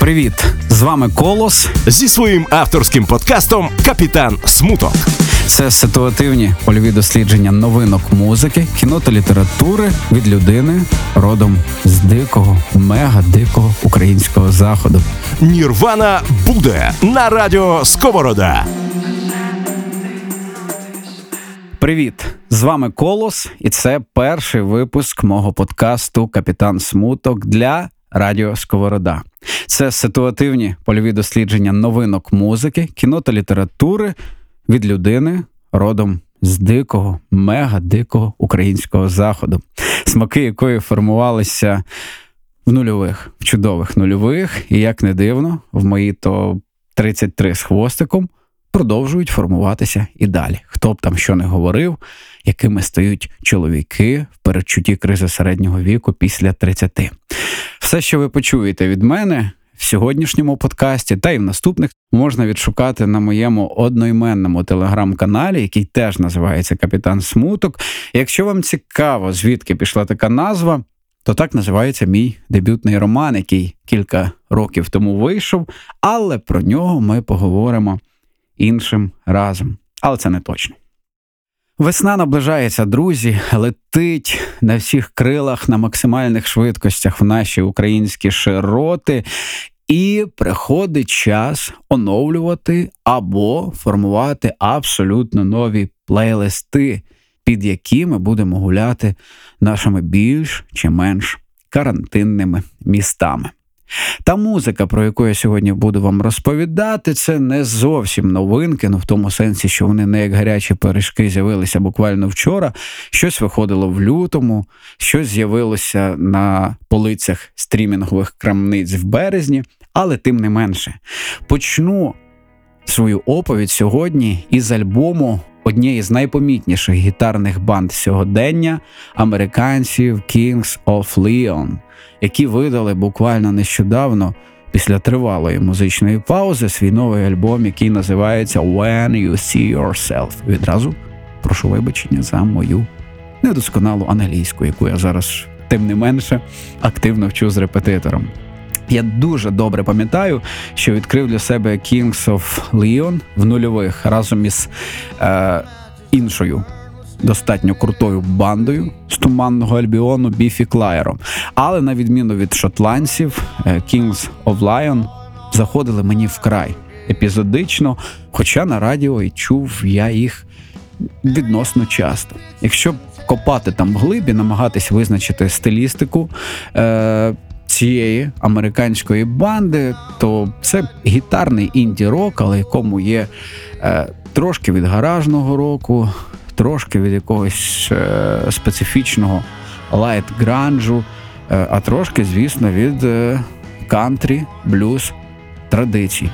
Привіт! З вами Колос зі своїм авторським подкастом Капітан Смуток. Це ситуативні польові дослідження новинок музики, кіно та літератури від людини родом з дикого, мега дикого українського заходу. Нірвана буде на радіо Сковорода. Привіт! З вами Колос, і це перший випуск мого подкасту Капітан Смуток для Радіо Сковорода. Це ситуативні польові дослідження новинок музики, кіно та літератури від людини родом з дикого, мега дикого українського заходу, смаки якої формувалися в нульових, в чудових нульових, і як не дивно, в мої то 33 з хвостиком продовжують формуватися і далі. Хто б там що не говорив, якими стають чоловіки в передчутті кризи середнього віку після 30. Все, що ви почуєте від мене в сьогоднішньому подкасті, та й в наступних можна відшукати на моєму одноіменному телеграм-каналі, який теж називається Капітан Смуток. Якщо вам цікаво, звідки пішла така назва, то так називається мій дебютний роман, який кілька років тому вийшов, але про нього ми поговоримо іншим разом. Але це не точно. Весна наближається, друзі, летить на всіх крилах на максимальних швидкостях в наші українські широти, і приходить час оновлювати або формувати абсолютно нові плейлисти, під які ми будемо гуляти нашими більш чи менш карантинними містами. Та музика, про яку я сьогодні буду вам розповідати, це не зовсім новинки, ну в тому сенсі, що вони не як гарячі пиріжки з'явилися буквально вчора. Щось виходило в лютому, щось з'явилося на полицях стрімінгових крамниць в березні, але тим не менше. Почну свою оповідь сьогодні із альбому однієї з найпомітніших гітарних банд сьогодення американців Kings of Leon – які видали буквально нещодавно після тривалої музичної паузи свій новий альбом, який називається When You See Yourself. Відразу прошу вибачення за мою недосконалу англійську, яку я зараз, тим не менше, активно вчу з репетитором. Я дуже добре пам'ятаю, що відкрив для себе Kings of Leon в нульових разом із е, іншою достатньо крутою бандою з туманного альбіону Біфі Клайером. Але на відміну від шотландців, е, Kings of Lion заходили мені вкрай епізодично, хоча на радіо і чув я їх відносно часто. Якщо копати там вглибі, намагатись визначити стилістику. Е- Цієї американської банди, то це гітарний інді-рок, але якому є е, трошки від гаражного року, трошки від якогось е, специфічного лайт гранжу, е, а трошки, звісно, від е, кантрі, блюз традицій.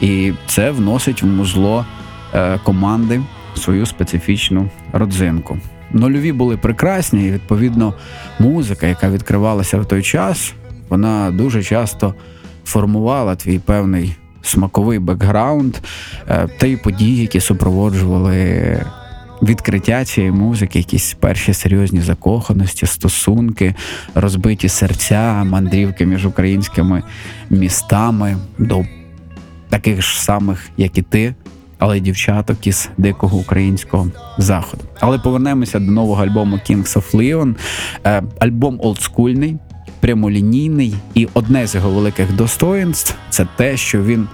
І це вносить в музло команди свою специфічну родзинку. Нульові були прекрасні, і відповідно музика, яка відкривалася в той час, вона дуже часто формувала твій певний смаковий бекграунд та й події, які супроводжували відкриття цієї музики, якісь перші серйозні закоханості, стосунки, розбиті серця, мандрівки між українськими містами до таких ж самих, як і ти. Але дівчаток із дикого українського заходу. Але повернемося до нового альбому Kings of Leon. Е, альбом олдскульний, прямолінійний, і одне з його великих достоїнств це те, що він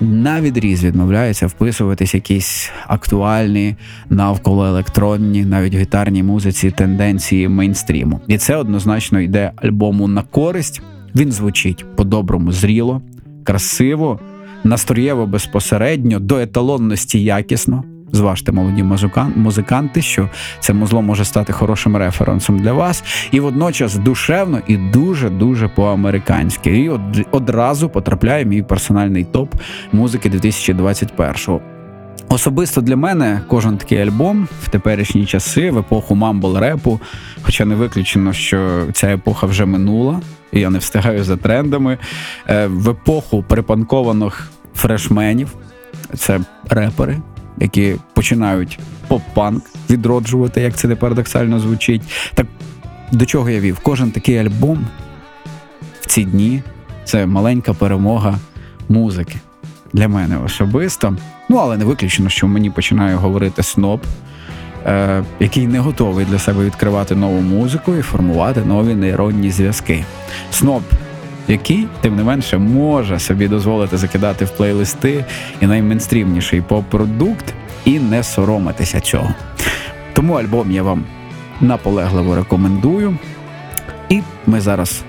на відріз відмовляється вписуватись якісь актуальні навколо електронні, навіть гітарній музиці тенденції мейнстріму. І це однозначно йде альбому на користь. Він звучить по-доброму зріло, красиво, настроєво безпосередньо, до еталонності якісно зважте молоді музиканти, що це музло може стати хорошим референсом для вас, і водночас душевно і дуже дуже по-американськи. І од одразу потрапляє мій персональний топ музики 2021-го. Особисто для мене кожен такий альбом в теперішні часи, в епоху мамбл репу, хоча не виключено, що ця епоха вже минула, і я не встигаю за трендами. Е, в епоху припанкованих фрешменів, це репери, які починають поп-панк відроджувати, як це не парадоксально звучить. Так до чого я вів? Кожен такий альбом в ці дні це маленька перемога музики для мене особисто. Ну, але не виключено, що мені починає говорити сноб, е, який не готовий для себе відкривати нову музику і формувати нові нейронні зв'язки. Сноб, який, тим не менше, може собі дозволити закидати в плейлисти і наймейнстрімніший поп-продукт і не соромитися цього. Тому альбом я вам наполегливо рекомендую. І ми зараз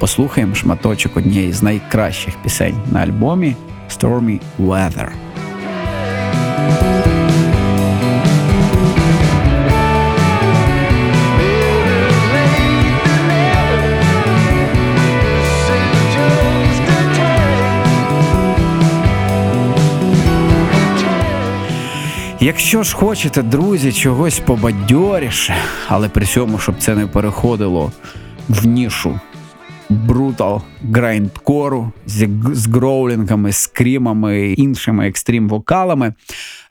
послухаємо шматочок однієї з найкращих пісень на альбомі Stormy Weather. Якщо ж хочете, друзі, чогось побадьоріше, але при цьому, щоб це не переходило в нішу брутал грайндкору з, з гроулінгами, скрімами і іншими екстрім вокалами,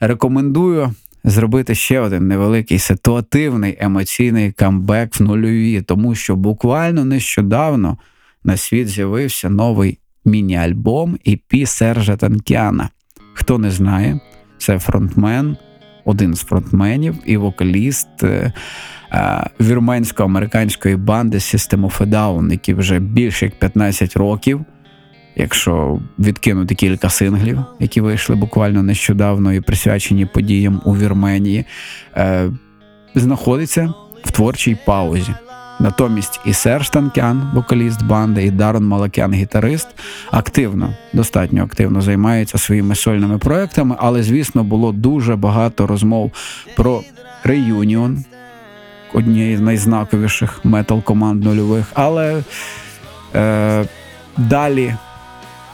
рекомендую зробити ще один невеликий ситуативний емоційний камбек в нульові, тому що буквально нещодавно на світ з'явився новий міні-альбом EP Сержа Танкяна. Хто не знає, це фронтмен, один з фронтменів і вокаліст е, е, вірменсько-американської банди System of a Down, які вже більше як 15 років, якщо відкинути кілька синглів, які вийшли буквально нещодавно і присвячені подіям у Вірменії, е, знаходиться в творчій паузі. Натомість і Серж Танкян, вокаліст банди, і Дарон Малакян, гітарист, активно, достатньо активно займаються своїми сольними проектами, але, звісно, було дуже багато розмов про реюніон однієї з найзнаковіших метал команд нульових. Але е, далі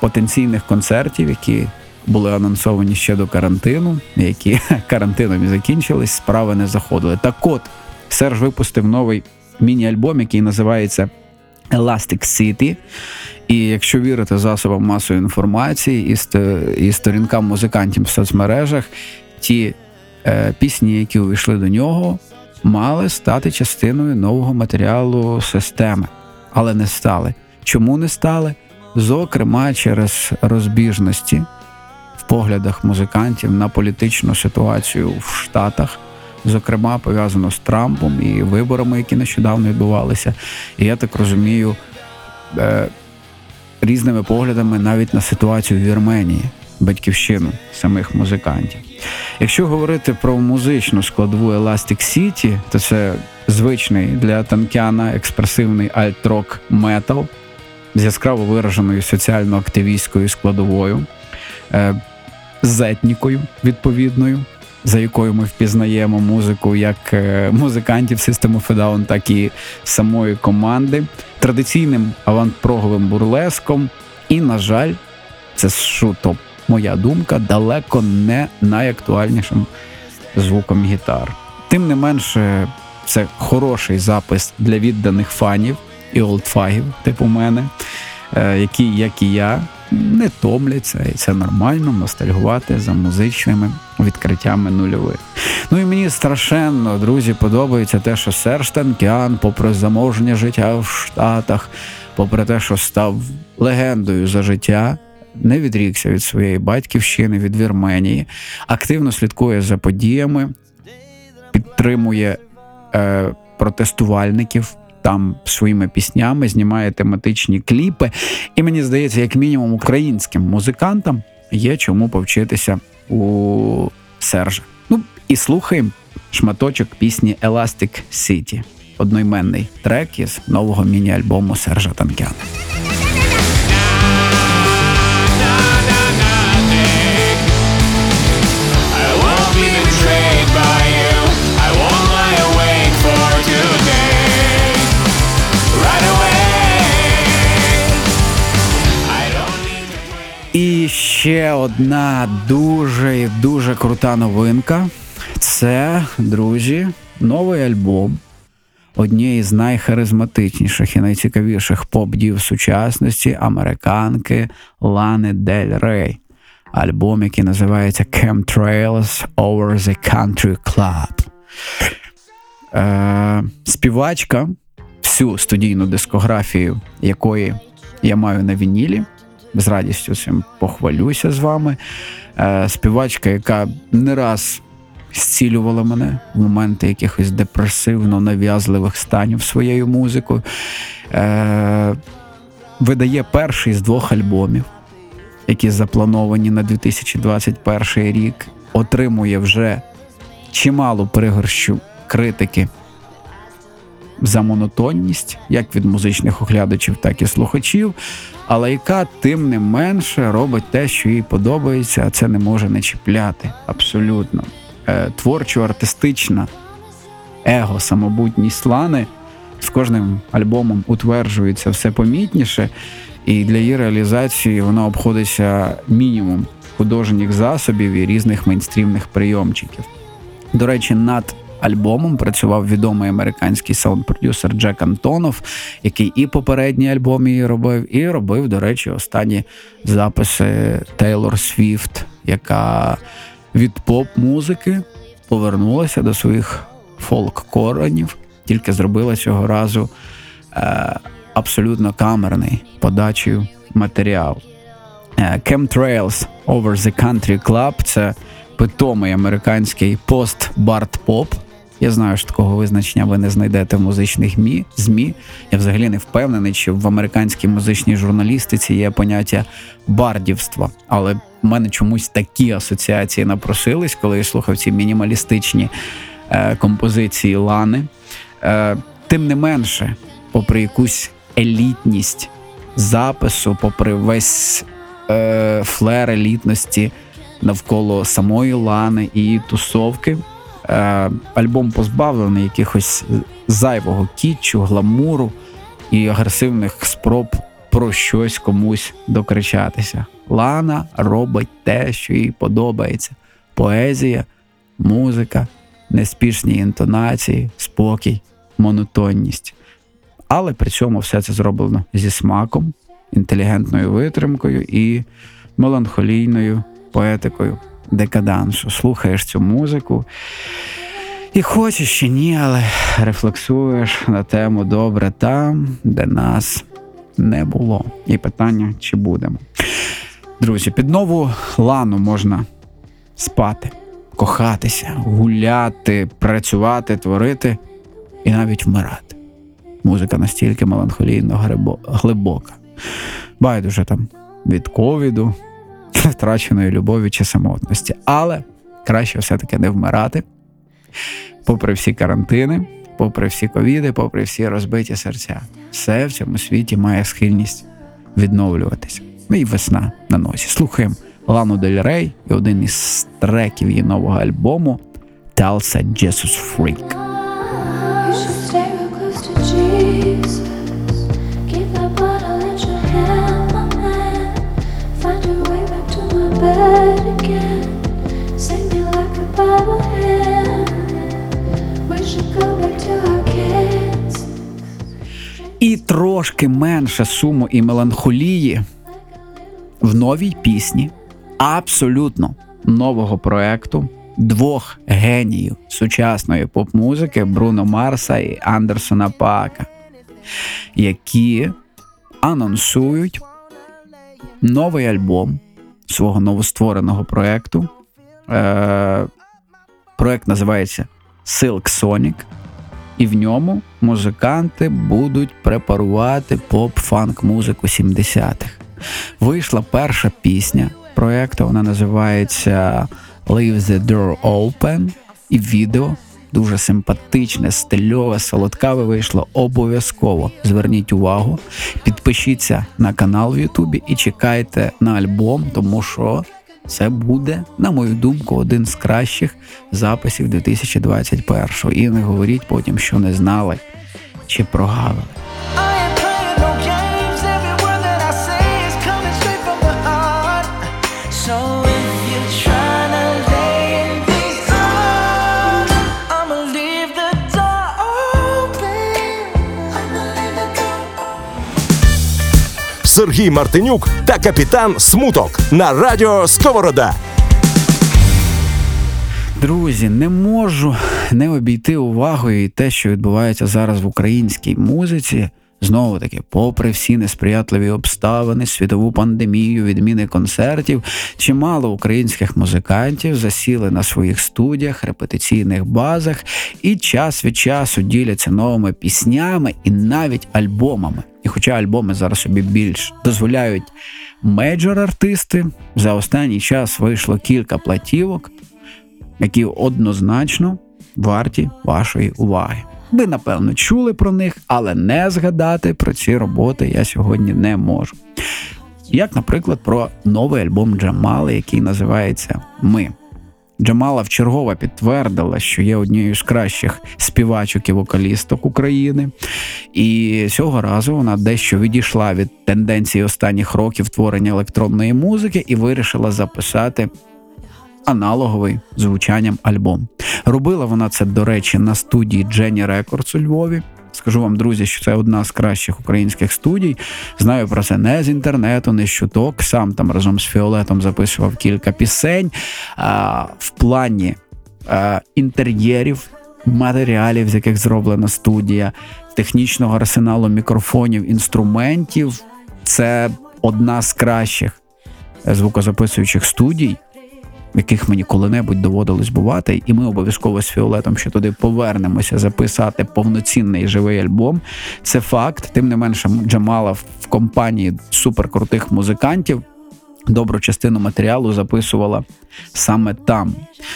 потенційних концертів, які були анонсовані ще до карантину, які карантином і закінчились, справи не заходили. Так от, Серж випустив новий міні-альбом, який називається Elastic City. І якщо вірити засобам масової інформації і, сторінкам музикантів в соцмережах, ті е, пісні, які увійшли до нього, мали стати частиною нового матеріалу системи, але не стали. Чому не стали? Зокрема, через розбіжності в поглядах музикантів на політичну ситуацію в Штатах зокрема пов'язано з Трампом і виборами, які нещодавно відбувалися. І я так розумію, е, різними поглядами навіть на ситуацію в Вірменії, батьківщину самих музикантів. Якщо говорити про музичну складову Elasticity, то це звичний для Танкяна експресивний альт-рок метал з яскраво вираженою соціально-активістською складовою, е, з етнікою відповідною за якою ми впізнаємо музику як е, музикантів системи Федаун, так і самої команди, традиційним авантпроговим бурлеском. І, на жаль, це шуто, моя думка, далеко не найактуальнішим звуком гітар. Тим не менше, це хороший запис для відданих фанів і олдфагів, типу мене, е, які, як і я, не томляться, і це нормально ностальгувати за музичними відкриттями нульових. Ну і мені страшенно, друзі, подобається те, що Серж Танкян, попри заможнє життя в Штатах, попри те, що став легендою за життя. Не відрікся від своєї батьківщини, від Вірменії, активно слідкує за подіями, підтримує е, протестувальників там своїми піснями, знімає тематичні кліпи. І мені здається, як мінімум, українським музикантам є чому повчитися у Сержа. Ну і слухаємо шматочок пісні Elastic City, одноіменний трек із нового міні-альбому Сержа Танкяна. Ще одна дуже і дуже крута новинка. Це, друзі, новий альбом однієї з найхаризматичніших і найцікавіших поп-дів сучасності американки Лани Дель Рей. Альбом, який називається Chemtrails Over the Country Club. Е, Співачка, всю студійну дискографію якої я маю на вінілі з радістю цим похвалюся з вами. Е, співачка, яка не раз зцілювала мене в моменти якихось депресивно нав'язливих станів своєю музикою. Е, видає перший з двох альбомів, які заплановані на 2021 рік. Отримує вже чималу пригорщу критики за монотонність, як від музичних оглядачів, так і слухачів, але яка тим не менше робить те, що їй подобається, а це не може не чіпляти. Абсолютно. Е, творчо артистична его, самобутність Лани з кожним альбомом утверджується все помітніше, і для її реалізації вона обходиться мінімум художніх засобів і різних мейнстрімних прийомчиків. До речі, над альбомом працював відомий американський саунд-продюсер Джек Антонов, який і попередній альбом її робив, і робив, до речі, останні записи Тейлор Свіфт, яка від поп-музики повернулася до своїх фолк-коренів, тільки зробила цього разу е, абсолютно камерний подачею матеріал. Е, Chemtrails Over the Country Club це питомий американський пост-бард-поп. Я знаю, що такого визначення ви не знайдете в музичних МІ, ЗМІ. Я взагалі не впевнений, чи в американській музичній журналістиці є поняття бардівства. Але в мене чомусь такі асоціації напросились, коли я слухав ці мінімалістичні е, композиції Лани. Е, Тим не менше, попри якусь елітність запису, попри весь е, флер елітності навколо самої Лани і тусовки. Е, Альбом позбавлений якихось зайвого кітчу, гламуру і агресивних спроб про щось комусь докричатися. Лана робить те, що їй подобається: поезія, музика, неспішні інтонації, спокій, монотонність. Але при цьому все це зроблено зі смаком, інтелігентною витримкою і меланхолійною поетикою декадансу. Слухаєш цю музику. І хочеш чи ні, але рефлексуєш на тему добре там, де нас не було. І питання, чи будемо. Друзі, під нову лану можна спати, кохатися, гуляти, працювати, творити і навіть вмирати. Музика настільки меланхолійно глибока. Байдуже там від ковіду, втраченої любові чи самотності. Але краще все-таки не вмирати, попри всі карантини, попри всі ковіди, попри всі розбиті серця. Все в цьому світі має схильність відновлюватися. Ну і весна на носі. Слухаємо Лану Дель Рей і один із треків її нового альбому Талса Jesus Freak. І трошки менше суму і меланхолії в новій пісні абсолютно нового проекту двох геніїв сучасної поп-музики Бруно Марса і Андерсона Пака, які анонсують новий альбом свого новоствореного проекту. Е, Проект називається Silk Sonic, і в ньому музиканти будуть препарувати поп-фанк музику 70-х. Вийшла перша пісня проекту, вона називається Leave the Door Open, і відео дуже симпатичне, стильове, солодкаве вийшло обов'язково. Зверніть увагу, підпишіться на канал в Ютубі і чекайте на альбом, тому що це буде, на мою думку, один з кращих записів 2021-го. І не говоріть потім, що не знали чи прогавили. Сергій Мартинюк та капітан Смуток на радіо Сковорода. Друзі, не можу не обійти увагою і те, що відбувається зараз в українській музиці Знову таки, попри всі несприятливі обставини, світову пандемію, відміни концертів, чимало українських музикантів засіли на своїх студіях, репетиційних базах і час від часу діляться новими піснями і навіть альбомами. І хоча альбоми зараз собі більш дозволяють мейджор-артисти, за останній час вийшло кілька платівок, які однозначно варті вашої уваги. Ви, напевно, чули про них, але не згадати про ці роботи я сьогодні не можу. Як, наприклад, про новий альбом Джамали, який називається Ми. Джамала вчергове підтвердила, що є однією з кращих співачок і вокалісток України. І цього разу вона дещо відійшла від тенденції останніх років творення електронної музики і вирішила записати аналоговий звучанням альбом. Робила вона це, до речі, на студії Jenny Records у Львові. Скажу вам, друзі, що це одна з кращих українських студій. Знаю про це не з інтернету, не з чуток. Сам там разом з Фіолетом записував кілька пісень. А, В плані а, інтер'єрів, матеріалів, з яких зроблена студія, технічного арсеналу мікрофонів, інструментів. Це одна з кращих звукозаписуючих студій яких мені коли-небудь доводилось бувати, і ми обов'язково з Фіолетом ще туди повернемося записати повноцінний живий альбом. Це факт. Тим не менше, Джамала в компанії суперкрутих музикантів. Добру частину матеріалу записувала саме там.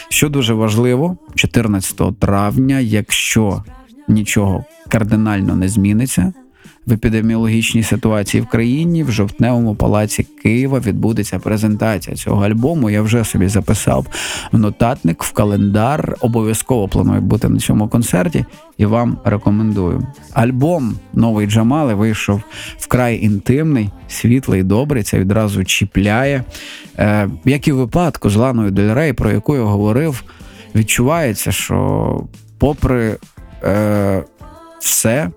Що дуже важливо, 14 травня, якщо нічого кардинально не зміниться, в епідеміологічній ситуації в країні в жовтневому палаці Києва відбудеться презентація цього альбому. Я вже собі записав в нотатник в календар. Обов'язково планую бути на цьому концерті і вам рекомендую. Альбом новий Джамали вийшов вкрай інтимний, світлий, добрий. Це відразу чіпляє. Е, Як і в випадку з Ланою Дель про яку я говорив, відчувається, що попри е, все.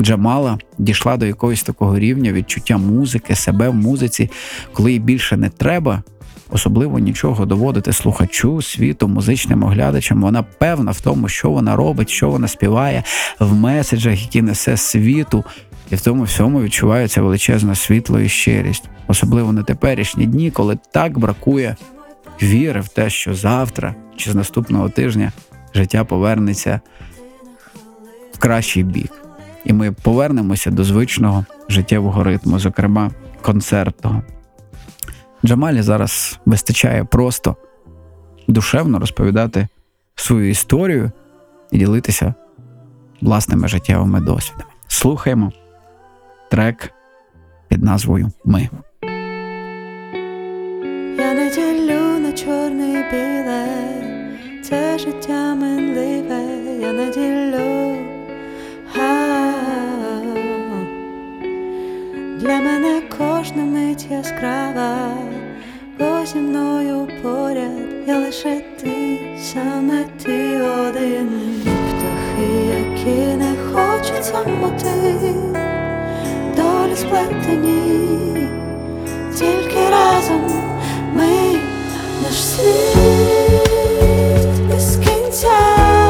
Джамала дійшла до якогось такого рівня відчуття музики, себе в музиці, коли їй більше не треба, особливо нічого доводити слухачу, світу, музичним оглядачам. Вона певна в тому, що вона робить, що вона співає в меседжах, які несе світу, і в тому всьому відчувається величезне світло і щирість, особливо на теперішні дні, коли так бракує віри в те, що завтра чи з наступного тижня життя повернеться в кращий бік і ми повернемося до звичного життєвого ритму, зокрема концертного. Джамалі зараз вистачає просто душевно розповідати свою історію і ділитися власними життєвими досвідами. Слухаємо трек під назвою Ми. Я не ділю на чорне і біле, це життя минливе, я не ділю. Для мене кожна мить яскрава, бо зі мною поряд я лише ти, саме ти один, птахи, які не хочуть самоти, долі сплетені, тільки разом ми наш світ. ще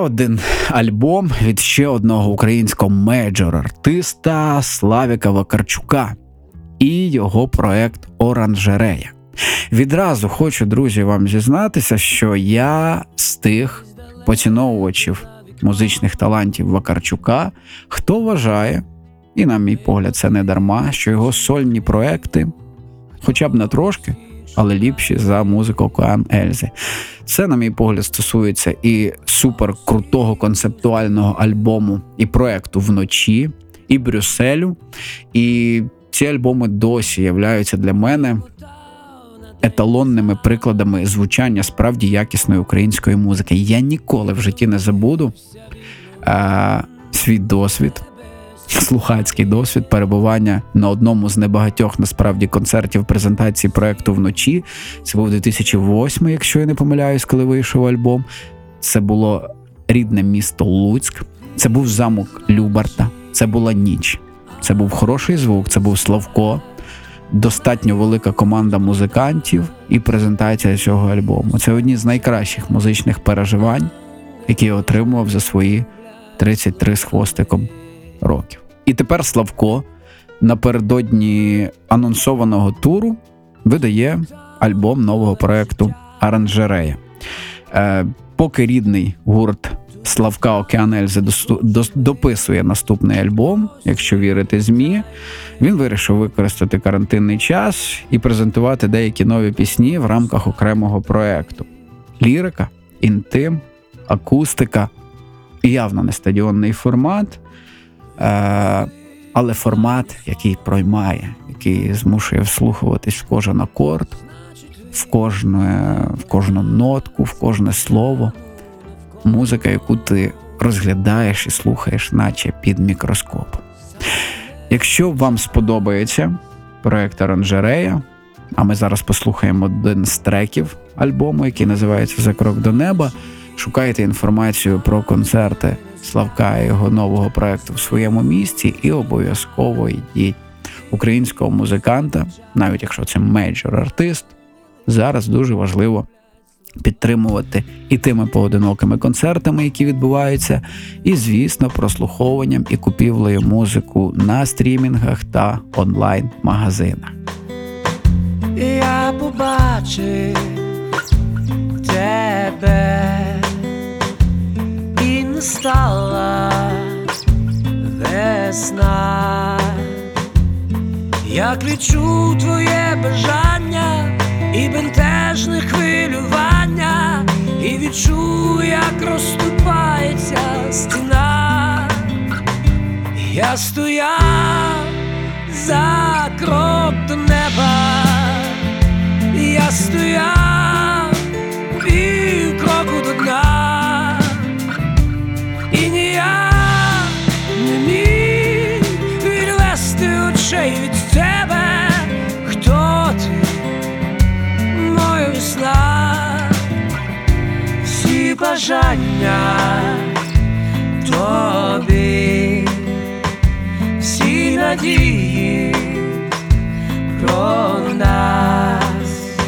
один альбом від ще одного українського мейджор-артиста Славіка Вакарчука і його проект Оранжерея. Відразу хочу, друзі, вам зізнатися, що я з тих поціновувачів музичних талантів Вакарчука, хто вважає, і, на мій погляд, це не дарма, що його сольні проекти, хоча б на трошки, але ліпші за музику Коан Ельзи. Це, на мій погляд, стосується і супер крутого концептуального альбому і проекту вночі, і Брюсселю. І ці альбоми досі являються для мене еталонними прикладами звучання справді якісної української музики. Я ніколи в житті не забуду е, свій досвід. Слухацький досвід перебування на одному з небагатьох насправді концертів презентації проекту вночі. Це був 2008, якщо я не помиляюсь, коли вийшов альбом. Це було рідне місто Луцьк, це був замок Любарта, це була ніч, це був хороший звук, це був Славко, достатньо велика команда музикантів і презентація цього альбому. Це одні з найкращих музичних переживань, які я отримував за свої 33 з хвостиком років. І тепер Славко напередодні анонсованого туру видає альбом нового проекту Аранжерея. Е, Поки рідний гурт Славка Океанельзи дописує наступний альбом, якщо вірити ЗМІ, він вирішив використати карантинний час і презентувати деякі нові пісні в рамках окремого проекту: лірика, інтим, акустика, явно не стадіонний формат. Е, але формат, який проймає, який змушує вслухуватись в кожен акорд, в кожне, в кожну нотку, в кожне слово, музика, яку ти розглядаєш і слухаєш, наче під мікроскопом. Якщо вам сподобається проект Оранжерея, а ми зараз послухаємо один з треків альбому, який називається За крок до неба. Шукайте інформацію про концерти Славка і його нового проекту в своєму місті, і обов'язково йдіть українського музиканта, навіть якщо це мейджор-артист, зараз дуже важливо підтримувати і тими поодинокими концертами, які відбуваються, і, звісно, прослуховуванням і купівлею музику на стрімінгах та онлайн-магазинах. Я побачив тебе стала весна, як відчув твоє бажання і бентежне хвилювання, і відчув, як розступається стіна, я стояв за крок до неба, я стояв очей від тебе, хто ти, моя весна, всі бажання тобі, всі надії про нас,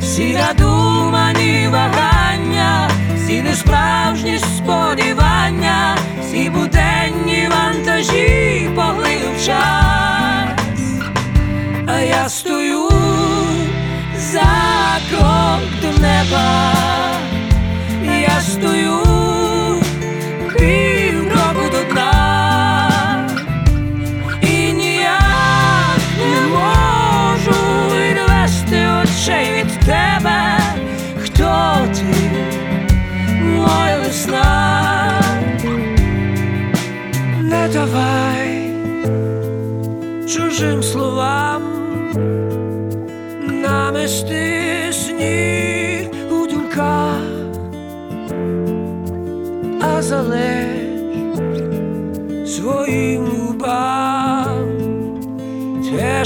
всі надумані вагання, всі несправжні сподівання, всі буденні вантажі стою за крок до неба,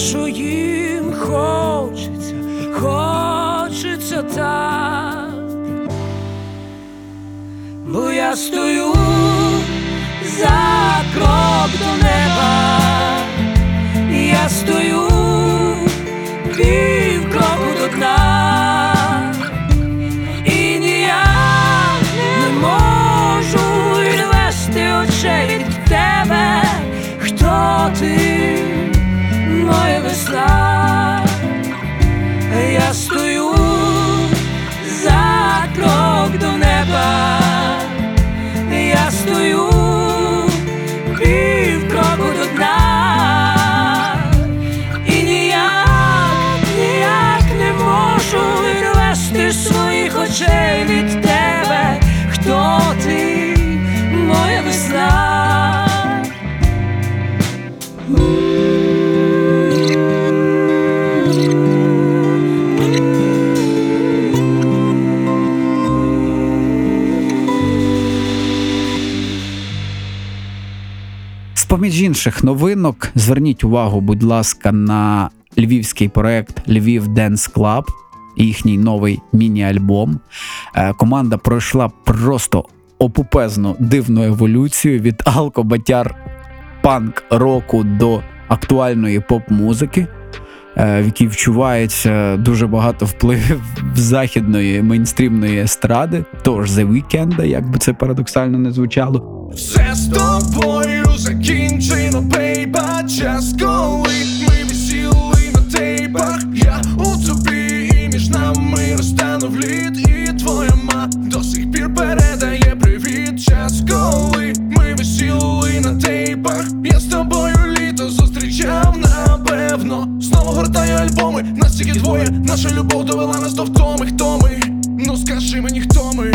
що їм хочеться, хочеться так, бо я стою за крок до неба, я стою пів кроку до дна, Інших новинок зверніть увагу, будь ласка, на львівський проект Львів Dance Club, їхній новий міні-альбом. Е, Команда пройшла просто опупезну дивну еволюцію від алкобатяр панк року до актуальної поп-музики, е, в якій вчувається дуже багато впливів західної мейнстрімної естради, тож The Weeknd, як би це парадоксально не звучало. Все з тобою закінчено, бейба Час, коли ми висіли на тейпах Я у тобі і між нами розтанув лід І твоя ма до сих пір передає привіт. Час, коли ми висіли на тейпах Я з тобою літо зустрічав напевно. Знову гортаю альбоми, нас тільки двоє. Наша любов довела нас до втоми, хто ми? Ну скажи мені, хто ми?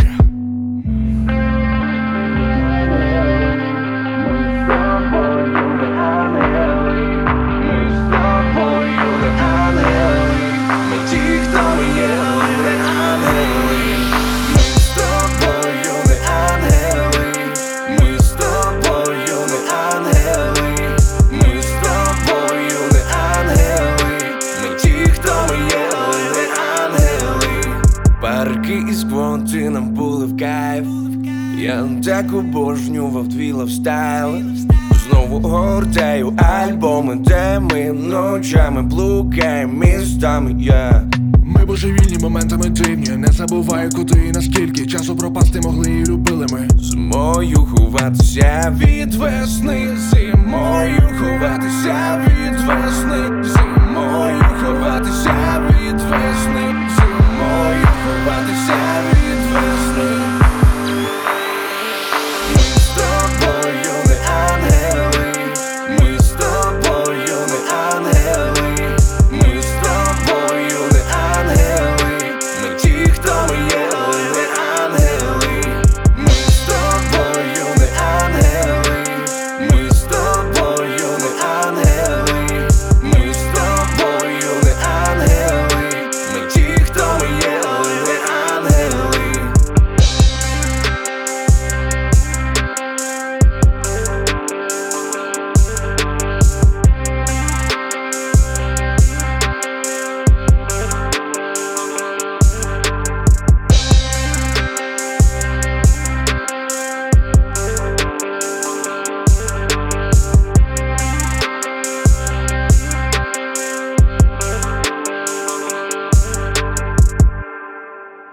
Моментами дивні, не забуваю, куди і наскільки. Часу пропасти могли і любили ми. Зимою ховатися від весни, зимою ховатися від весни, зимою ховатися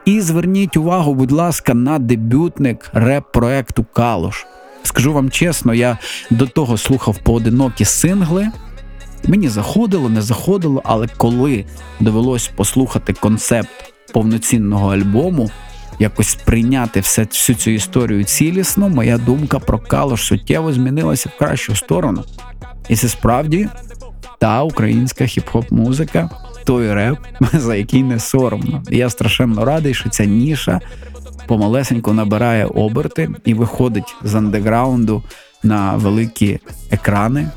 І зверніть увагу, будь ласка, на дебютник реп-проекту Калош. Скажу вам чесно, я до того слухав поодинокі сингли. Мені заходило, не заходило, але коли довелось послухати концепт повноцінного альбому, якось сприйняти все, всю цю історію цілісно, моя думка про Калош суттєво змінилася в кращу сторону. І це справді та українська хіп-хоп музика, той реп, за який не соромно. Я страшенно радий, що ця ніша помалесенько набирає оберти і виходить з андеграунду на великі екрани.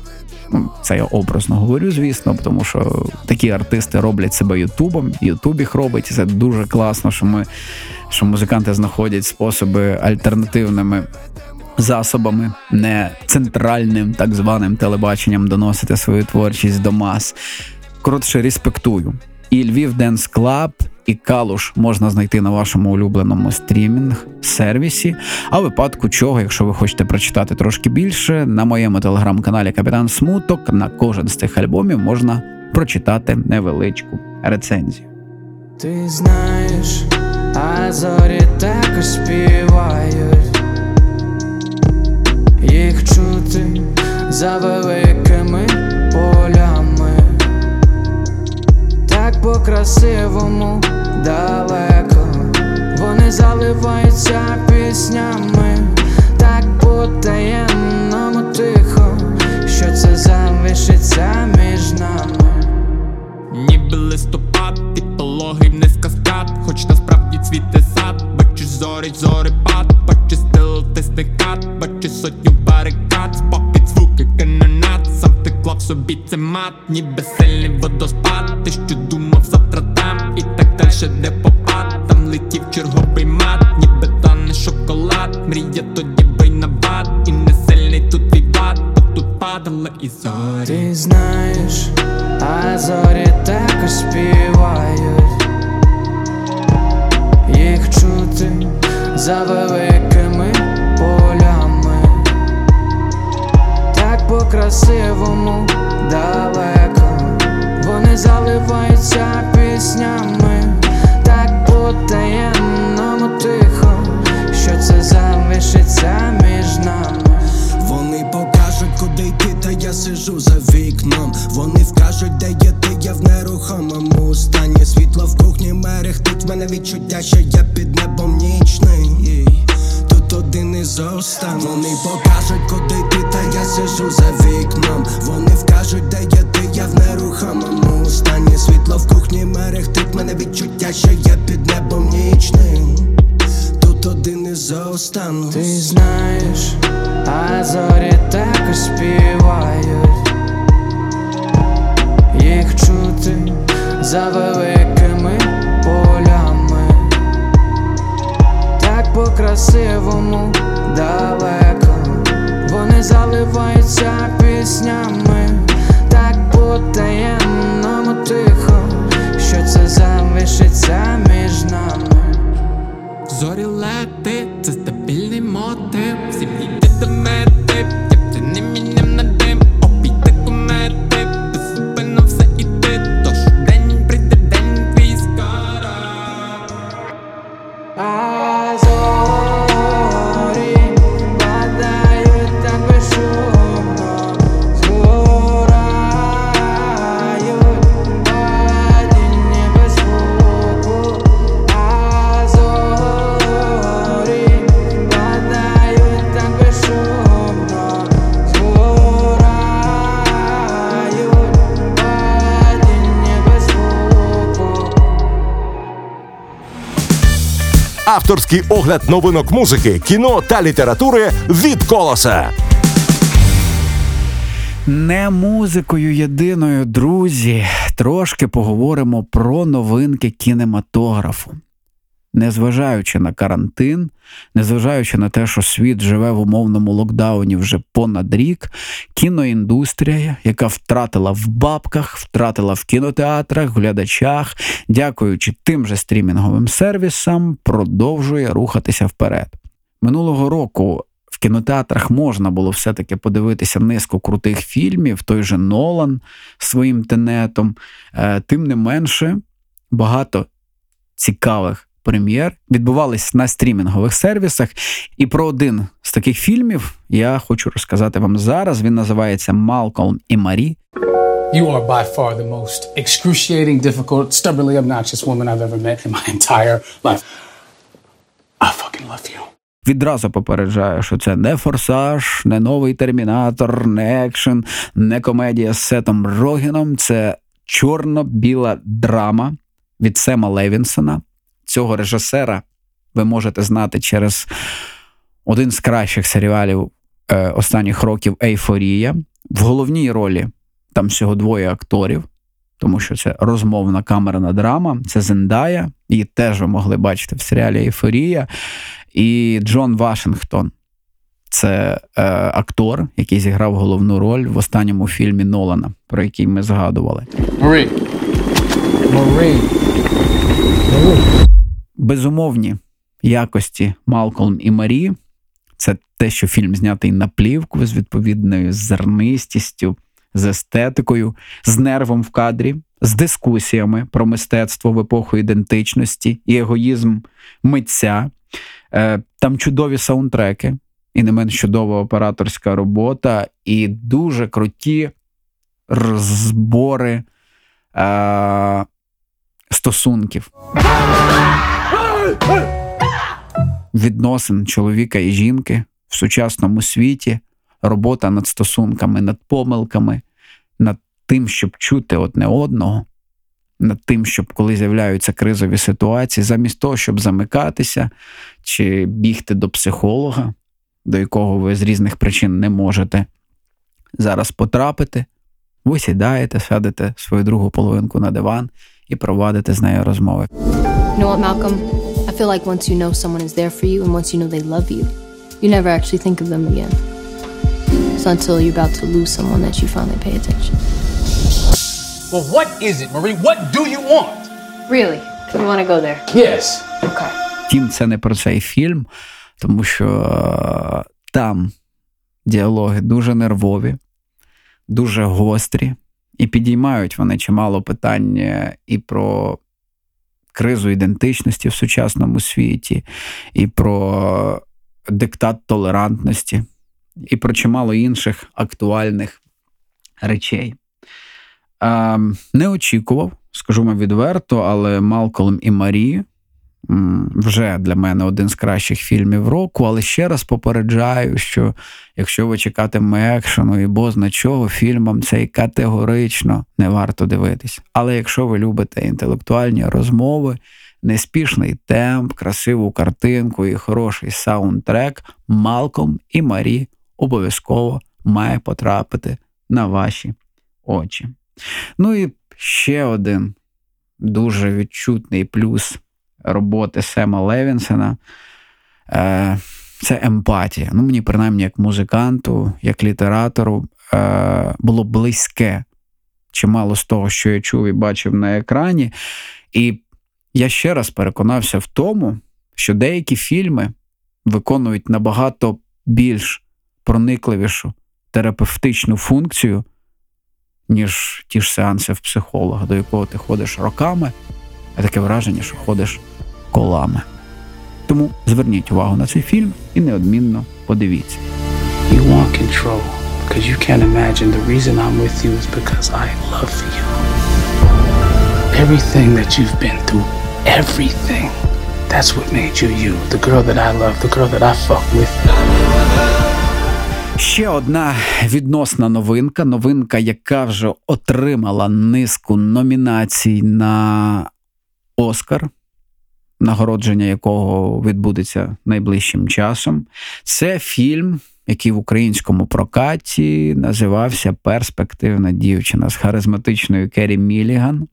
Ну, Це я образно говорю, звісно, тому що такі артисти роблять себе Ютубом, Ютуб їх робить, це дуже класно, що ми що музиканти знаходять способи альтернативними засобами, не центральним так званим телебаченням доносити свою творчість до мас. Коротше, респектую. І Львів Dance Club, і Калуш можна знайти на вашому улюбленому стрімінг сервісі. А в випадку чого, якщо ви хочете прочитати трошки більше, на моєму телеграм-каналі Капітан Смуток на кожен з цих альбомів можна прочитати невеличку рецензію. Ти знаєш, а зорі також співають, їх чути за великими полями, по-красивому далеко, вони заливаються піснями, так по-таємному тихо, що це залишиться між нами. Ніби листопад, ти пологий вниз каскад, хоч насправді цвіте сад, бачиш зорі, зорепад, бачиш стил, ти стикат, бачиш сотню барикад, спопід звуки канонат, сам ти вклав собі це мат, ніби сильний водоспад. Ти що і так Авторський огляд новинок музики, кіно та літератури від колоса. Не музикою єдиною, друзі, трошки поговоримо про новинки кінематографу. Незважаючи на карантин, незважаючи на те, що світ живе в умовному локдауні вже понад рік, кіноіндустрія, яка втратила в бабках, втратила в кінотеатрах, глядачах, дякуючи тим же стрімінговим сервісам, продовжує рухатися вперед. Минулого року в кінотеатрах можна було все-таки подивитися низку крутих фільмів, той же Нолан своїм тенетом. Е, Тим не менше, багато цікавих прем'єр відбувались на стрімінгових сервісах. І про один з таких фільмів я хочу розказати вам зараз. Він називається Малкольм і Марі. You are by far the most excruciating, difficult, stubbornly obnoxious woman I've ever met in my entire life. I fucking love you. Відразу попереджаю, що це не форсаж, не новий термінатор, не екшен, не комедія з Сетом Рогіном. Це чорно-біла драма від Сема Левінсона. Цього режисера ви можете знати через один з кращих серіалів е, останніх років Ейфорія. В головній ролі там всього двоє акторів, тому що це розмовна камерна драма. Це Зендая, її теж ви могли бачити в серіалі Ейфорія. І Джон Вашингтон. Це е, актор, який зіграв головну роль в останньому фільмі Нолана, про який ми згадували. Marie. Marie. Безумовні якості Малкольм і Марі це те, що фільм знятий на плівку з відповідною зернистістю, з естетикою, з нервом в кадрі, з дискусіями про мистецтво в епоху ідентичності і егоїзм митця. Е, Там чудові саундтреки, і не менш чудова операторська робота, і дуже круті розбори е, стосунків. Відносин чоловіка і жінки в сучасному світі, робота над стосунками, над помилками, над тим, щоб чути одне одного, над тим, щоб коли з'являються кризові ситуації, замість того, щоб замикатися чи бігти до психолога, до якого ви з різних причин не можете зараз потрапити, ви сідаєте, садите свою другу половинку на диван і провадите з нею розмови. You know what, Malcolm? I feel like once you know someone is there for you and once you know they love you, you never actually think of them again. It's until you're about to lose someone that you finally pay attention. Well, what is it, Marie? What do you want? Really? Do we want to go there? Yes. Okay. Втім, це не про цей фільм, тому що е, там діалоги дуже нервові, дуже гострі, і підіймають вони чимало питань е, і про кризу ідентичності в сучасному світі, і про диктат толерантності, і про чимало інших актуальних речей. Ем, не очікував, скажу вам відверто, але Малкольм і Марі вже для мене один з кращих фільмів року. Але ще раз попереджаю, що якщо ви чекатиме екшену і бозна чого, фільмам цей категорично не варто дивитись. Але якщо ви любите інтелектуальні розмови, неспішний темп, красиву картинку і хороший саундтрек, Малком і Марі обов'язково має потрапити на ваші очі. Ну і ще один дуже відчутний плюс роботи Сема Левінсена е, це емпатія. Ну, мені, принаймні, як музиканту, як літератору, е, було близьке чимало з того, що я чув і бачив на екрані. І я ще раз переконався в тому, що деякі фільми виконують набагато більш проникливішу терапевтичну функцію, ніж ті ж сеанси в психолога, до якого ти ходиш роками, а таке враження, що ходиш колами. Тому зверніть увагу на цей фільм і неодмінно подивіться. You want control because you can't imagine the reason I'm with you is because I love you. Everything that you've been through, everything. That's what made you you. The girl that I love, the girl that I fuck with. Ще одна відносна новинка. Новинка, яка вже отримала низку номінацій на Оскар, нагородження якого відбудеться найближчим часом. Це фільм, який в українському прокаті називався Перспективна дівчина з харизматичною Керрі Міліган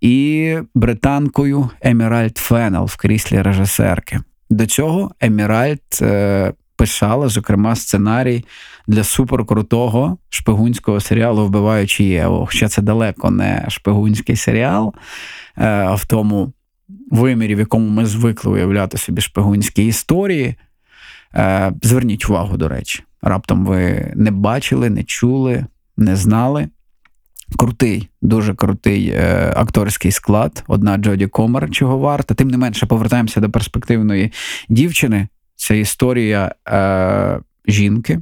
і британкою Еміральд Феннел в кріслі режисерки. До цього Еміральд е, писала, зокрема, сценарій для суперкрутого шпигунського серіалу Вбиваючи Єву. Хоча це далеко не шпигунський серіал, е, а в тому вимірі, в якому ми звикли уявляти собі шпигунські історії. Е, Зверніть увагу, до речі, раптом ви не бачили, не чули, не знали. Крутий, дуже крутий е, акторський склад. Одна Джоді Комер, чого варта. Тим не менше, повертаємося до перспективної дівчини. Це історія е, жінки,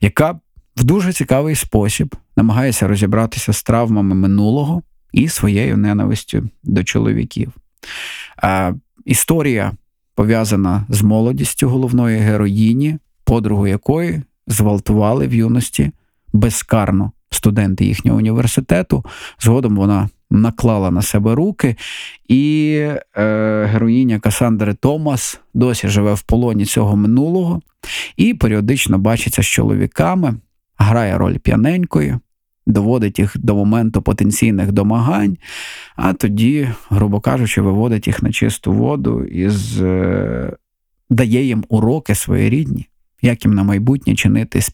яка в дуже цікавий спосіб намагається розібратися з травмами минулого і своєю ненавистю до чоловіків. Історія пов'язана з молодістю головної героїні, подругу якої зґвалтували в юності безкарно студенти їхнього університету. Згодом вона наклала на себе руки, і е, героїня Касандри Томас досі живе в полоні цього минулого і періодично бачиться з чоловіками, грає роль п'яненької, доводить їх до моменту потенційних домагань, а тоді, грубо кажучи, виводить їх на чисту воду і з, е, дає їм уроки своєрідні. Як їм на майбутнє чинити з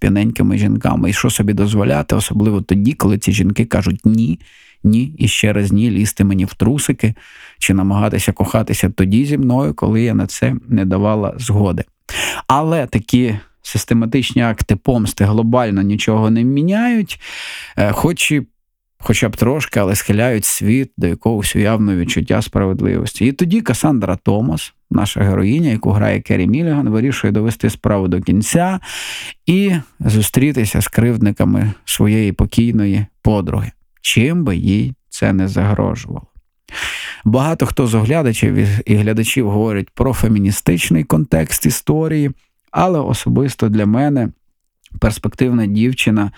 жінками, і що собі дозволяти, особливо тоді, коли ці жінки кажуть ні, ні, і ще раз ні, лізти мені в трусики, чи намагатися кохатися тоді зі мною, коли я на це не давала згоди. Але такі систематичні акти помсти глобально нічого не міняють, е, хоч і хоча б трошки, але схиляють світ до якогось уявного відчуття справедливості. І тоді Касандра Томас, наша героїня, яку грає Керрі Міліган, вирішує довести справу до кінця і зустрітися з кривдниками своєї покійної подруги, чим би їй це не загрожувало. Багато хто з оглядачів і глядачів говорять про феміністичний контекст історії, але особисто для мене перспективна дівчина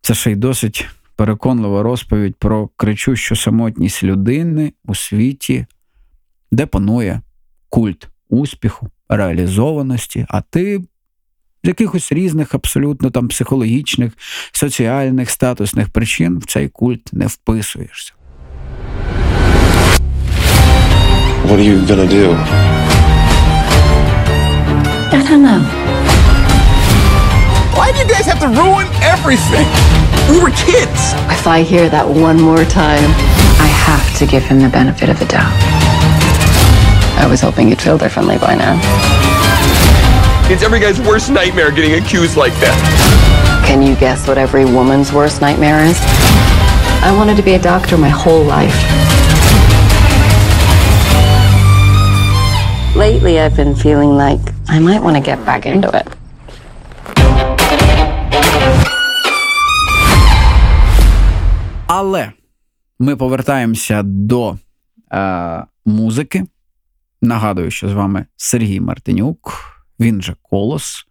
це ще й досить переконлива розповідь про кричущу самотність людини у світі, де панує культ успіху, реалізованості, а ти з якихось різних абсолютно там психологічних, соціальних, статусних причин в цей культ не вписуєшся. What are you gonna do? I don't know. Why do you guys have to ruin everything? We were kids. If I hear that one more time, I have to give him the benefit of the doubt. I was hoping you'd feel differently by now. It's every guy's worst nightmare getting accused like that. Can you guess what every woman's worst nightmare is? I wanted to be a doctor my whole life. Lately, I've been feeling like I might want to get back into it. Але ми повертаємося до е, музики. Нагадую, що з вами Сергій Мартинюк, він же Колос.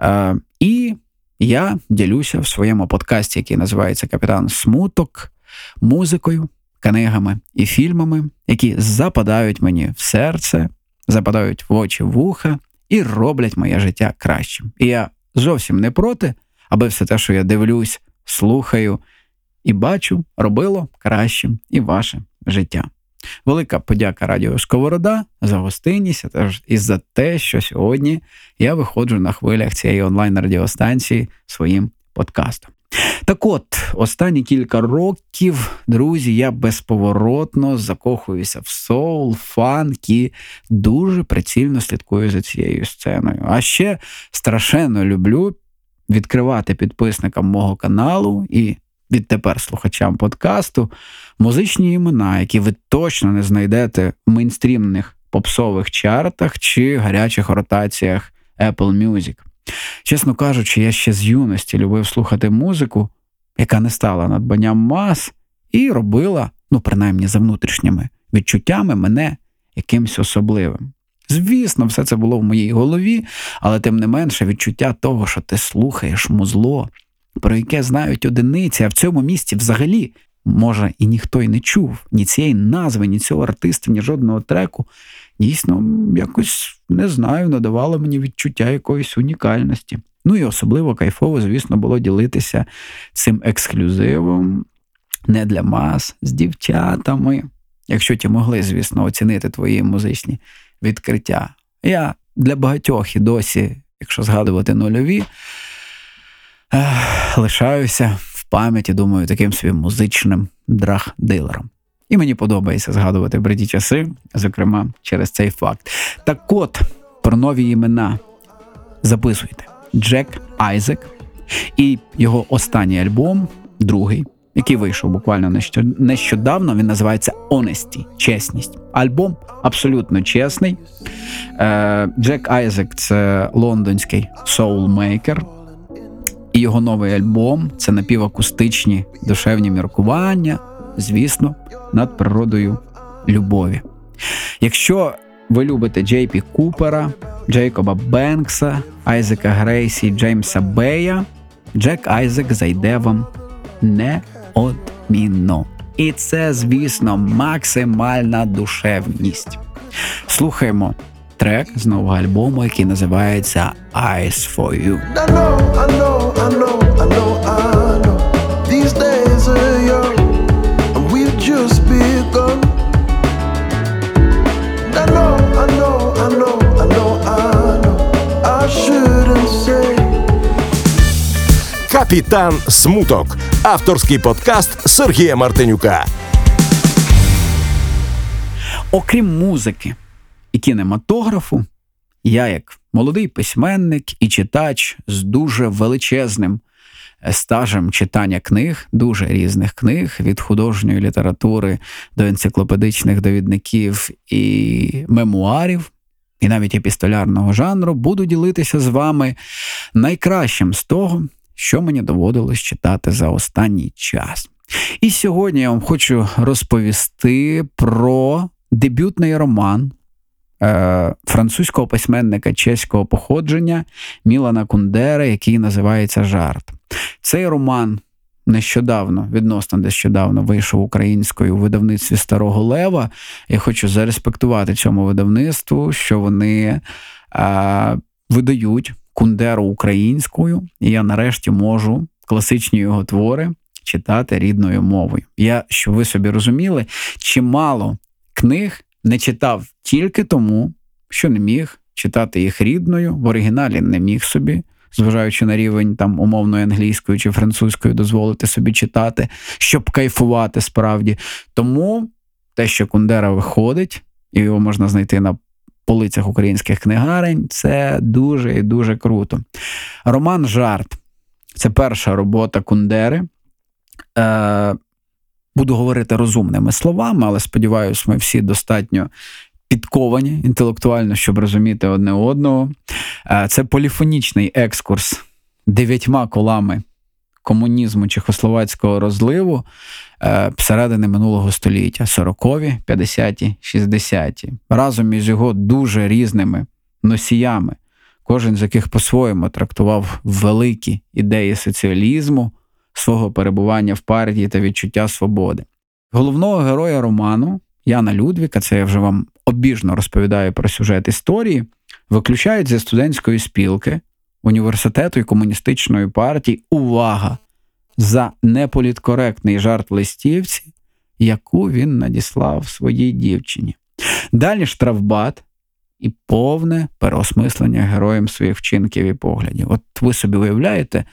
Е, і я ділюся в своєму подкасті, який називається Капітан Смуток, музикою, книгами і фільмами, які западають мені в серце, западають в очі вуха і роблять моє життя кращим. І я зовсім не проти, аби все те, що я дивлюсь, слухаю і бачу, робило кращим і ваше життя. Велика подяка Радіо Сковорода за гостинність і за те, що сьогодні я виходжу на хвилях цієї онлайн-радіостанції своїм подкастом. Так от, останні кілька років, друзі, я безповоротно закохуюся в соул, фанк і дуже прицільно слідкую за цією сценою. А ще страшенно люблю відкривати підписникам мого каналу і відтепер слухачам подкасту музичні імена, які ви точно не знайдете в мейнстрімних попсових чартах чи гарячих ротаціях Apple Music. Чесно кажучи, я ще з юності любив слухати музику, яка не стала надбанням мас, і робила, ну, принаймні за внутрішніми відчуттями, мене якимсь особливим. Звісно, все це було в моїй голові, але тим не менше відчуття того, що ти слухаєш музло, про яке знають одиниці, а в цьому місті взагалі, може, і ніхто й не чув ні цієї назви, ні цього артиста, ні жодного треку, дійсно якось не знаю, надавало мені відчуття якоїсь унікальності. Ну і особливо кайфово, звісно, було ділитися цим ексклюзивом не для мас, з дівчатами. Якщо ті могли, звісно, оцінити твої музичні відкриття. Я для багатьох і досі, якщо згадувати нульові, лишаюся пам'яті, думаю, таким своїм музичним драг-дилером. І мені подобається згадувати бриді часи, зокрема, через цей факт. Так от, про нові імена записуйте: Джек Айзек і його останній альбом, другий, який вийшов буквально нещодавно, він називається Honesty, чесність. Альбом абсолютно чесний. Е, Джек Айзек це лондонський соулмейкер. І його новий альбом це напівакустичні душевні міркування, звісно, над природою любові. Якщо ви любите Джей Пі Купера, Джейкоба Бенкса, Айзека Грейсі, Джеймса Бея, Джек Айзек зайде вам неодмінно. І це, звісно, максимальна душевність. Слухаємо трек з нового альбому, який називається Eyes for You. I know, I know, I know, I know, I know. These days are young, and we've just begun. I know, I know, I know, I know, I know. I shouldn't say. Капітан Смуток. Авторський подкаст Сергія Мартинюка. Окрім музики і кінематографу, я, як молодий письменник і читач з дуже величезним е, стажем читання книг, дуже різних книг, від художньої літератури до енциклопедичних довідників і мемуарів, і навіть епістолярного жанру, буду ділитися з вами найкращим з того, що мені доводилось читати за останній час. І сьогодні я вам хочу розповісти про дебютний роман французького письменника чеського походження Мілана Кундера, який називається Жарт. Цей роман нещодавно, відносно нещодавно, вийшов українською у видавництві Старого Лева. Я хочу зареспектувати цьому видавництву, що вони е, видають Кундеру українською, і я нарешті можу класичні його твори читати рідною мовою. Я, щоб ви собі розуміли, чимало книг не читав тільки тому, що не міг читати їх рідною, в оригіналі не міг собі, зважаючи на рівень там умовної англійської чи французької, дозволити собі читати, щоб кайфувати справді. Тому те, що Кундера виходить, і його можна знайти на полицях українських книгарень, це дуже і дуже круто. Роман Жарт це перша робота Кундери. Е, Буду говорити розумними словами, але сподіваюся, ми всі достатньо підковані інтелектуально, щоб розуміти одне одного. Е, Це поліфонічний екскурс дев'ятьма колами комунізму чехословацького розливу е, середини минулого століття 40-ві, 50-ті, 60-ті. Разом із його дуже різними носіями, кожен з яких по-своєму трактував великі ідеї соціалізму, свого перебування в партії та відчуття свободи. Головного героя роману Яна Людвіка, це я вже вам обіжно розповідаю про сюжет історії, виключають зі студентської спілки університету і комуністичної партії увага за неполіткоректний жарт листівці, яку він надіслав своїй дівчині. Далі штрафбат і повне переосмислення героєм своїх вчинків і поглядів. От ви собі уявляєте,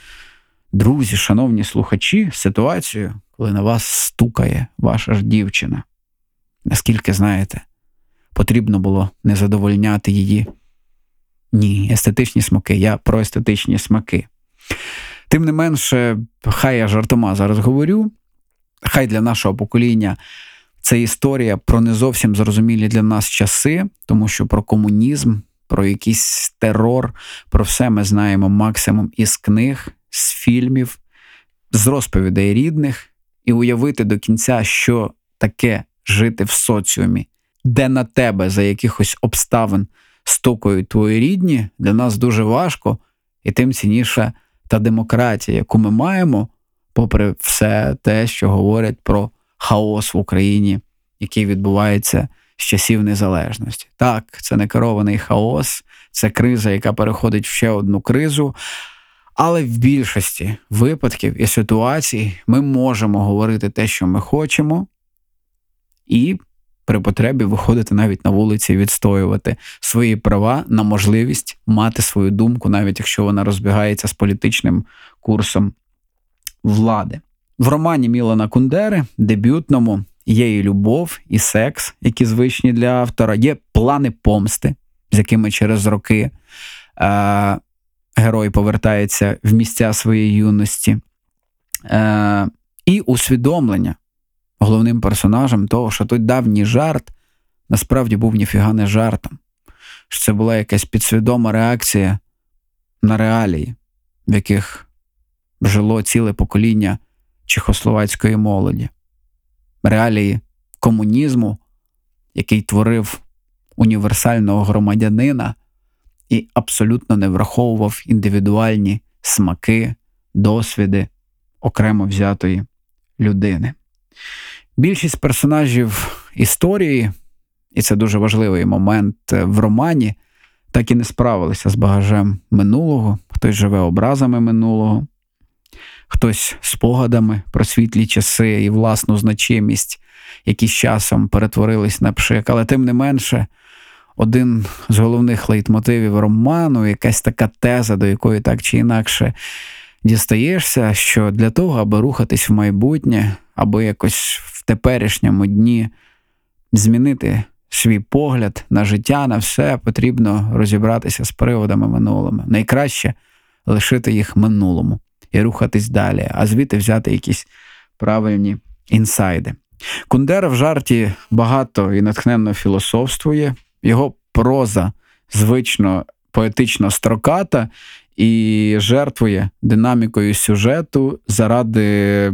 друзі, шановні слухачі, ситуацію, коли на вас стукає ваша ж дівчина. Наскільки знаєте, потрібно було не задовольняти її. Ні, естетичні смаки. Я про естетичні смаки. Тим не менше, хай я жартома зараз говорю, хай для нашого покоління це історія про не зовсім зрозумілі для нас часи, тому що про комунізм, про якийсь терор, про все ми знаємо максимум із книг, з фільмів, з розповідей рідних, і уявити до кінця, що таке жити в соціумі, де на тебе за якихось обставин стукають твої рідні, для нас дуже важко, і тим цінніша та демократія, яку ми маємо, попри все те, що говорять про хаос в Україні, який відбувається з часів незалежності. Так, це не керований хаос, це криза, яка переходить в ще одну кризу. Але в більшості випадків і ситуацій ми можемо говорити те, що ми хочемо, і при потребі виходити навіть на вулиці і відстоювати свої права на можливість мати свою думку, навіть якщо вона розбігається з політичним курсом влади. В романі Мілана Кундери, дебютному, є і любов, і секс, які звичні для автора, є плани помсти, з якими через роки е, герой повертається в місця своєї юності, е, і усвідомлення головним персонажем того, що той давній жарт насправді був ніфіга не жартом. Що це була якась підсвідома реакція на реалії, в яких жило ціле покоління чехословацької молоді, реалії комунізму, який творив універсального громадянина і абсолютно не враховував індивідуальні смаки, досвіди окремо взятої людини. Більшість персонажів історії, і це дуже важливий момент в романі, так і не справилися з багажем минулого, хтось живе образами минулого, хтось спогадами про світлі часи і власну значимість, які з часом перетворились на пшик. Але тим не менше, один з головних лейтмотивів роману, якась така теза, до якої так чи інакше дістаєшся, що для того, аби рухатись в майбутнє, аби якось в теперішньому дні змінити свій погляд на життя, на все, потрібно розібратися з приводами минулими. Найкраще лишити їх минулому і рухатись далі, а звідти взяти якісь правильні інсайди. Кундера в жарті багато і натхненно філософствує, його проза звично поетично строката і жертвує динамікою сюжету заради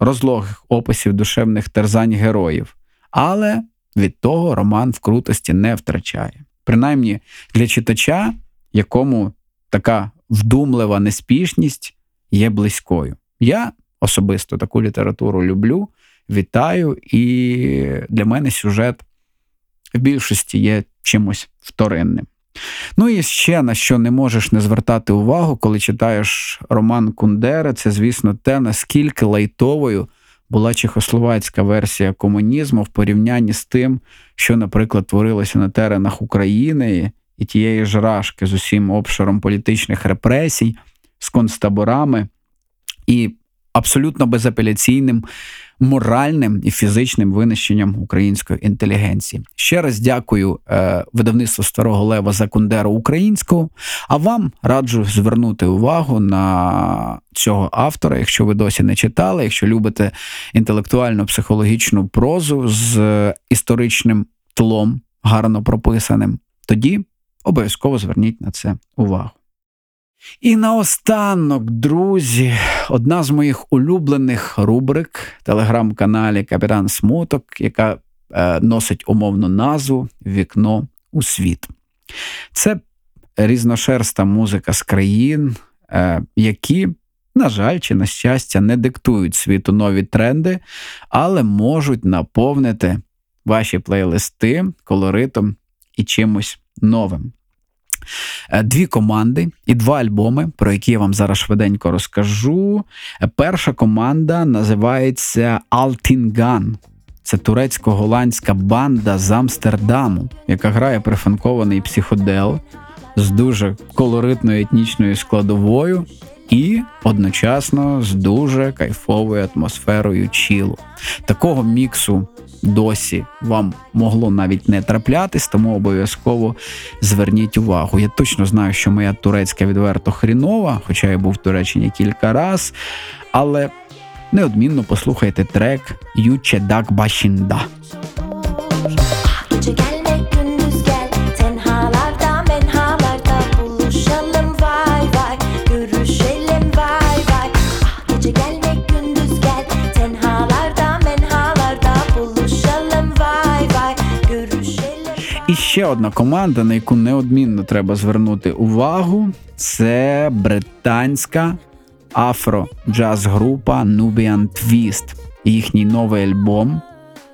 розлогих описів душевних терзань героїв. Але від того роман в крутості не втрачає. Принаймні для читача, якому така вдумлива неспішність є близькою. Я особисто таку літературу люблю, вітаю, і для мене сюжет в більшості є чимось вторинним. Ну і ще на що не можеш не звертати увагу, коли читаєш роман Кундери, це, звісно, те, наскільки лайтовою була чехословацька версія комунізму в порівнянні з тим, що, наприклад, творилося на теренах України і тієї ж рашки з усім обширом політичних репресій, з концтаборами і абсолютно безапеляційним моральним і фізичним винищенням української інтелігенції. Ще раз дякую е, видавництву Старого Лева за Кундеру українського. А вам раджу звернути увагу на цього автора, якщо ви досі не читали, якщо любите інтелектуальну психологічну прозу з е, історичним тлом, гарно прописаним, тоді обов'язково зверніть на це увагу. І наостанок, друзі, одна з моїх улюблених рубрик в телеграм-каналі Капітан Смуток, яка е, носить умовну назву Вікно у світ. Це різношерста музика з країн, е, які, на жаль, чи на щастя, не диктують світу нові тренди, але можуть наповнити ваші плейлисти колоритом і чимось новим. Е, Дві команди і два альбоми, про які я вам зараз швиденько розкажу. Е, Перша команда називається Алтінган. Це турецько-голландська банда з Амстердаму, яка грає прифанкований психодел з дуже колоритною етнічною складовою і одночасно з дуже кайфовою атмосферою чілу. Такого міксу досі вам могло навіть не траплятись, тому обов'язково зверніть увагу. Я точно знаю, що моя турецька відверто хрінова, хоча я був в Туреччині кілька раз, але неодмінно послухайте трек Юче Дак Башінда. Ще одна команда, на яку неодмінно треба звернути увагу, це британська афро-джаз-група Nubian Twist. Їхній новий альбом,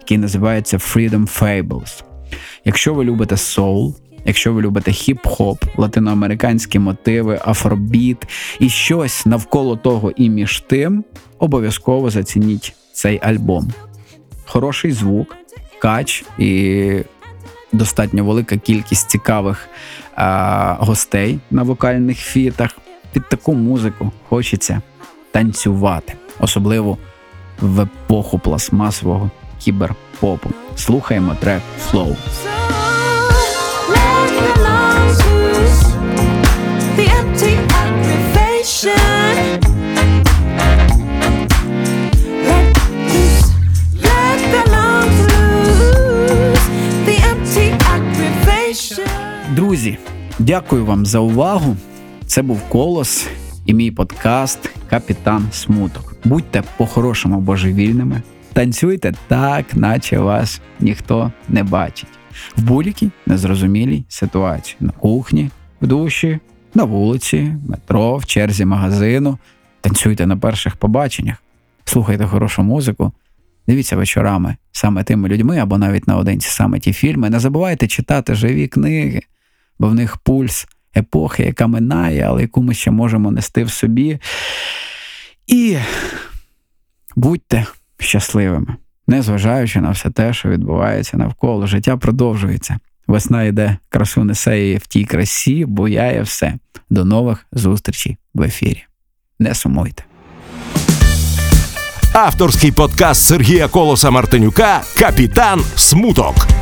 який називається Freedom Fables. Якщо ви любите соул, якщо ви любите хіп-хоп, латиноамериканські мотиви, афробіт і щось навколо того і між тим, обов'язково зацініть цей альбом. Хороший звук, кач і достатньо велика кількість цікавих а, гостей на вокальних фітах. Під таку музику хочеться танцювати, особливо в епоху пластмасового кіберпопу. Слухаємо трек Flow. The Друзі, дякую вам за увагу. Це був Колос і мій подкаст Капітан Смуток. Будьте по-хорошому божевільними, танцюйте так, наче вас ніхто не бачить. В будь-якій незрозумілій ситуації на кухні, в душі, на вулиці, метро, в черзі магазину. Танцюйте на перших побаченнях, слухайте хорошу музику, дивіться вечорами саме тими людьми або навіть наодинці саме ті фільми. Не забувайте читати живі книги, бо в них пульс епохи, яка минає, але яку ми ще можемо нести в собі. І будьте щасливими, незважаючи на все те, що відбувається навколо. Життя продовжується. Весна йде, красу несе і в тій красі, буяє все. До нових зустрічей в ефірі. Не сумуйте. Авторський подкаст Сергія Колоса Мартинюка Капітан Смуток.